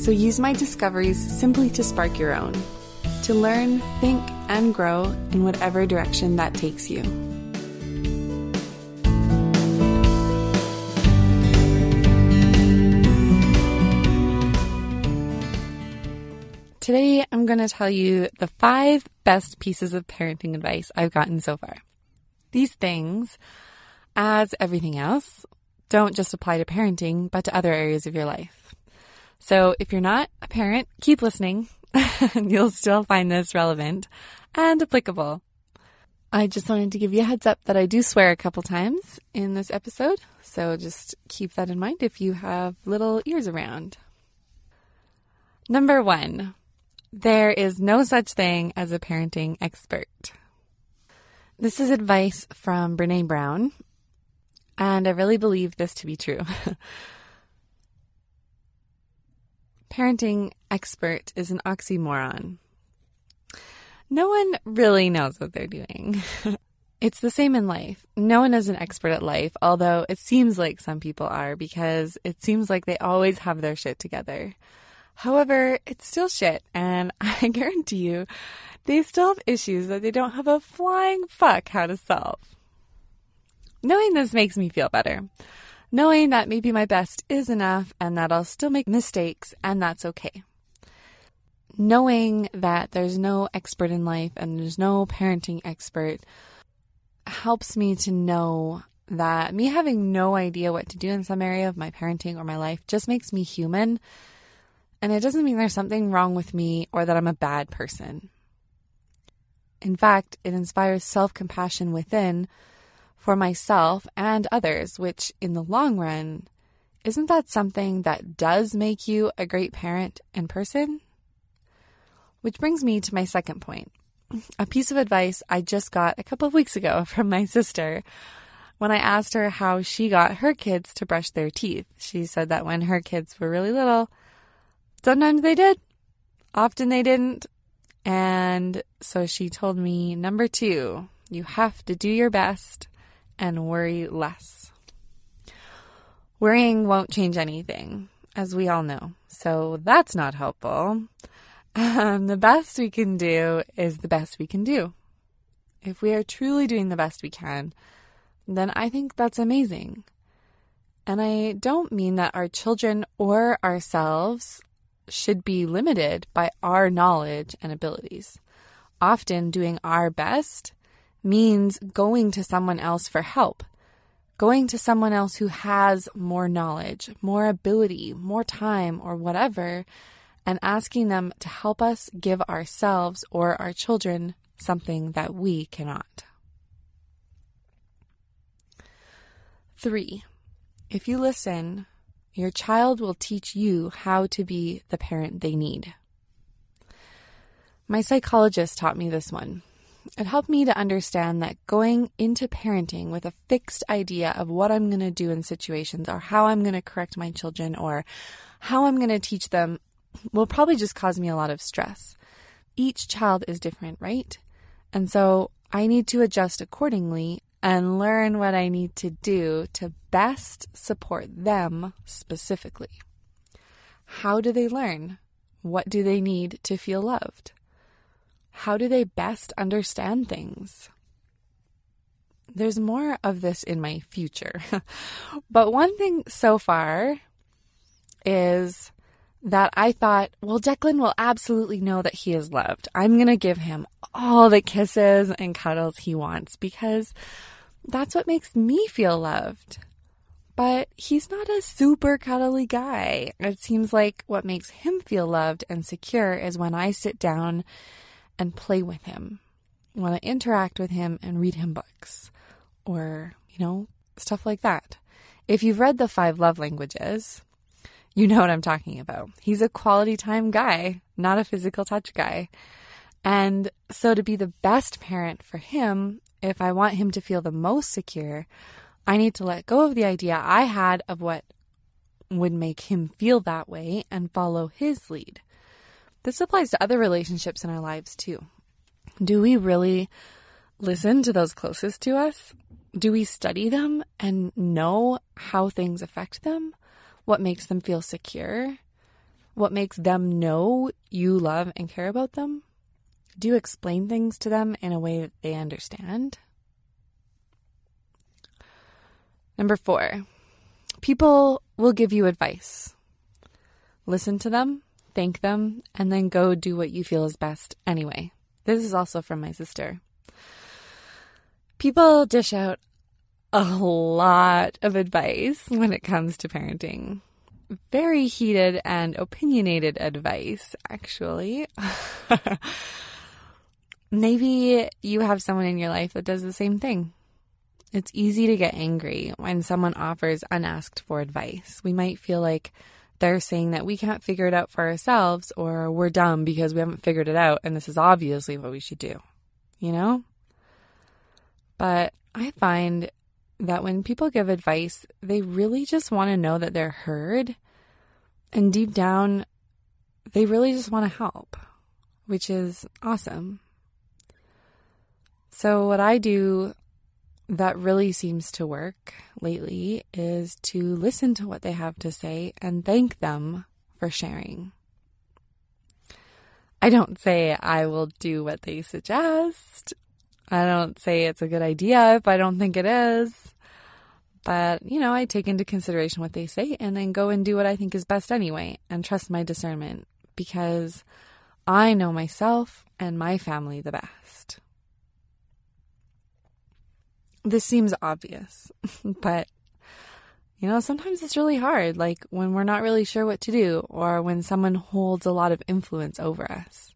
so use my discoveries simply to spark your own, to learn, think, and grow in whatever direction that takes you. Today, I'm going to tell you the five best pieces of parenting advice I've gotten so far. These things, as everything else, don't just apply to parenting, but to other areas of your life. So if you're not a parent, keep listening. You'll still find this relevant and applicable. I just wanted to give you a heads up that I do swear a couple times in this episode, so just keep that in mind if you have little ears around. Number one, there is no such thing as a parenting expert. This is advice from Brene Brown, and I really believe this to be true. parenting expert is an oxymoron. No one really knows what they're doing. it's the same in life. No one is an expert at life, although it seems like some people are because it seems like they always have their shit together. However, it's still shit, and I guarantee you, they still have issues that they don't have a flying fuck how to solve. Knowing this makes me feel better knowing that maybe my best is enough and that I'll still make mistakes and that's okay. Knowing that there's no expert in life and there's no parenting expert helps me to know that me having no idea what to do in some area of my parenting or my life just makes me human. And it doesn't mean there's something wrong with me or that I'm a bad person. In fact, it inspires self compassion within for myself and others, which in the long run, isn't that something that does make you a great parent and person? Which brings me to my second point. A piece of advice I just got a couple of weeks ago from my sister when I asked her how she got her kids to brush their teeth. She said that when her kids were really little, sometimes they did, often they didn't. And so she told me number two, you have to do your best and worry less. Worrying won't change anything, as we all know, so that's not helpful. Um, the best we can do is the best we can do. If we are truly doing the best we can, then I think that's amazing. And I don't mean that our children or ourselves should be limited by our knowledge and abilities. Often doing our best means going to someone else for help, going to someone else who has more knowledge, more ability, more time, or whatever, and asking them to help us give ourselves or our children something that we cannot. Three, if you listen, your child will teach you how to be the parent they need. My psychologist taught me this one. It helped me to understand that going into parenting with a fixed idea of what I'm going to do in situations or how I'm going to correct my children or how I'm going to teach them will probably just cause me a lot of stress. Each child is different, right? And so I need to adjust accordingly and learn what I need to do to best support them specifically. How do they learn? What do they need to feel loved? How do they best understand things? There's more of this in my future. but one thing so far is that I thought, well, Declan will absolutely know that he is loved. I'm going to give him all the kisses and cuddles he wants because that's what makes me feel loved. But he's not a super cuddly guy. It seems like what makes him feel loved and secure is when I sit down and play with him. I want to interact with him and read him books or, you know, stuff like that. If you've read the five love languages, You know what I'm talking about. He's a quality time guy, not a physical touch guy. And so to be the best parent for him, if I want him to feel the most secure, I need to let go of the idea I had of what would make him feel that way and follow his lead. This applies to other relationships in our lives too. Do we really listen to those closest to us? Do we study them and know how things affect them? What makes them feel secure? What makes them know you love and care about them? Do you explain things to them in a way that they understand? Number four, people will give you advice. Listen to them, thank them, and then go do what you feel is best anyway. This is also from my sister. People dish out a lot of advice when it comes to parenting. Very heated and opinionated advice, actually. Maybe you have someone in your life that does the same thing. It's easy to get angry when someone offers unasked for advice. We might feel like they're saying that we can't figure it out for ourselves or we're dumb because we haven't figured it out and this is obviously what we should do. You know? But I find that when people give advice, they really just want to know that they're heard. And deep down, they really just want to help, which is awesome. So, what I do that really seems to work lately is to listen to what they have to say and thank them for sharing. I don't say I will do what they suggest. I don't say it's a good idea if I don't think it is. But, you know, I take into consideration what they say and then go and do what I think is best anyway and trust my discernment because I know myself and my family the best this seems obvious, but you know, sometimes it's really hard, like when we're not really sure what to do or when someone holds a lot of influence over us.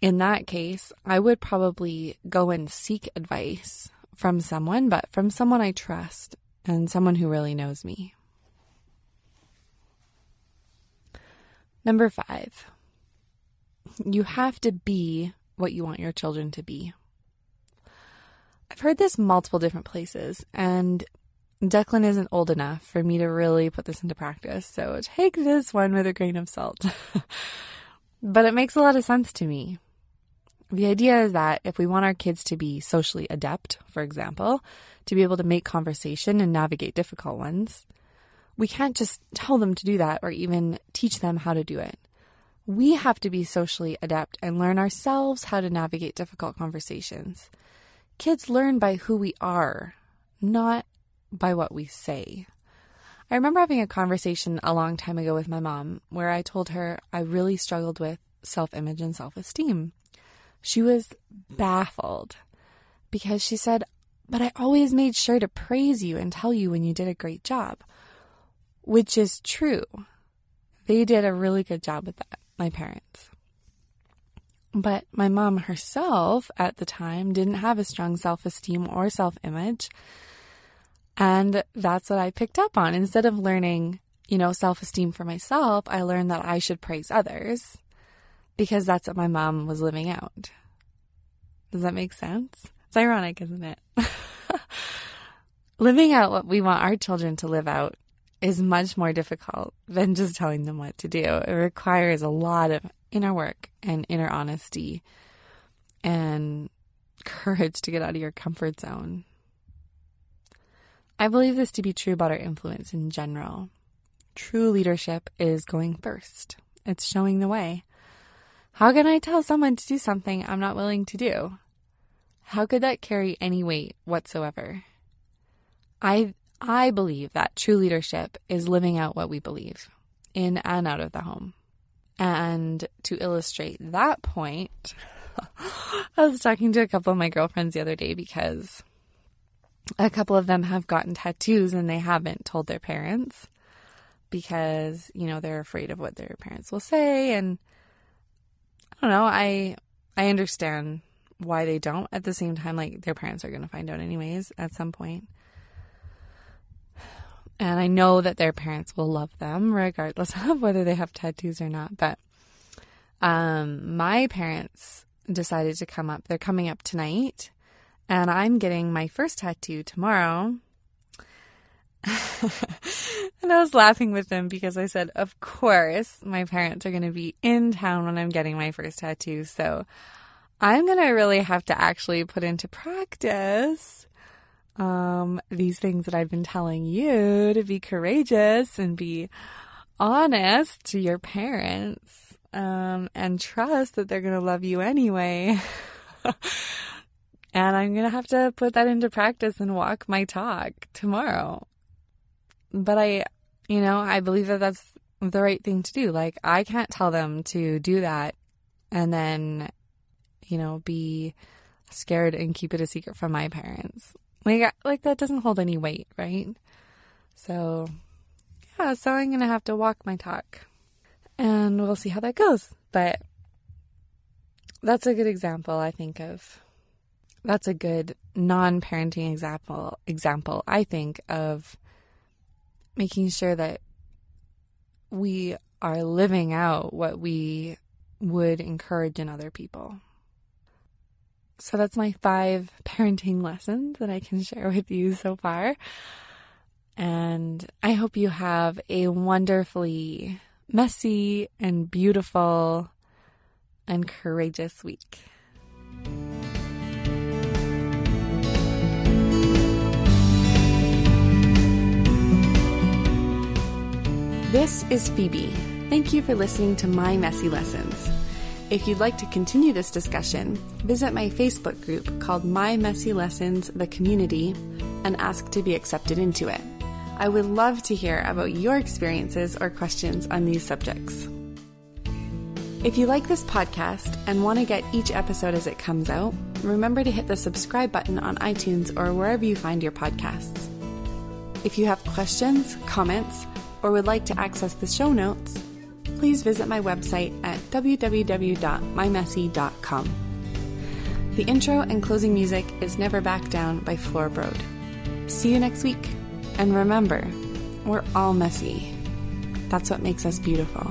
In that case, I would probably go and seek advice from someone, but from someone I trust and someone who really knows me. Number five, you have to be what you want your children to be. I've heard this multiple different places, and Declan isn't old enough for me to really put this into practice, so take this one with a grain of salt. but it makes a lot of sense to me. The idea is that if we want our kids to be socially adept, for example, to be able to make conversation and navigate difficult ones, we can't just tell them to do that or even teach them how to do it. We have to be socially adept and learn ourselves how to navigate difficult conversations. Kids learn by who we are, not by what we say. I remember having a conversation a long time ago with my mom where I told her I really struggled with self image and self esteem. She was baffled because she said, But I always made sure to praise you and tell you when you did a great job, which is true. They did a really good job with that, my parents. But my mom herself at the time didn't have a strong self esteem or self image. And that's what I picked up on. Instead of learning, you know, self esteem for myself, I learned that I should praise others because that's what my mom was living out. Does that make sense? It's ironic, isn't it? living out what we want our children to live out is much more difficult than just telling them what to do. It requires a lot of inner work and inner honesty and courage to get out of your comfort zone. I believe this to be true about our influence in general. True leadership is going first, it's showing the way. How can I tell someone to do something I'm not willing to do? How could that carry any weight whatsoever? I I believe that true leadership is living out what we believe in and out of the home. And to illustrate that point, I was talking to a couple of my girlfriends the other day because a couple of them have gotten tattoos and they haven't told their parents because, you know, they're afraid of what their parents will say and I don't know, I I understand why they don't. At the same time like their parents are going to find out anyways at some point. And I know that their parents will love them regardless of whether they have tattoos or not. But um, my parents decided to come up. They're coming up tonight. And I'm getting my first tattoo tomorrow. and I was laughing with them because I said, of course, my parents are going to be in town when I'm getting my first tattoo. So I'm going to really have to actually put into practice um, these things that I've been telling you to be courageous and be honest to your parents um, and trust that they're going to love you anyway. and I'm going to have to put that into practice and walk my talk tomorrow. But I, you know, I believe that that's the right thing to do. Like, I can't tell them to do that and then, you know, be scared and keep it a secret from my parents. Like, like that doesn't hold any weight, right? So, yeah, so I'm going to have to walk my talk and we'll see how that goes. But that's a good example, I think, of that's a good non-parenting example example I think of making sure that we are living out what we would encourage in other people. So that's my five parenting lessons that I can share with you so far. And I hope you have a wonderfully messy and beautiful and courageous week. This is Phoebe. Thank you for listening to My Messy Lessons. If you'd like to continue this discussion, visit my Facebook group called My Messy Lessons The Community and ask to be accepted into it. I would love to hear about your experiences or questions on these subjects. If you like this podcast and want to get each episode as it comes out, remember to hit the subscribe button on iTunes or wherever you find your podcasts. If you have questions, comments, or would like to access the show notes, please visit my website at www.mymessy.com. The intro and closing music is Never Back Down by Floorbrode. See you next week, and remember, we're all messy. That's what makes us beautiful.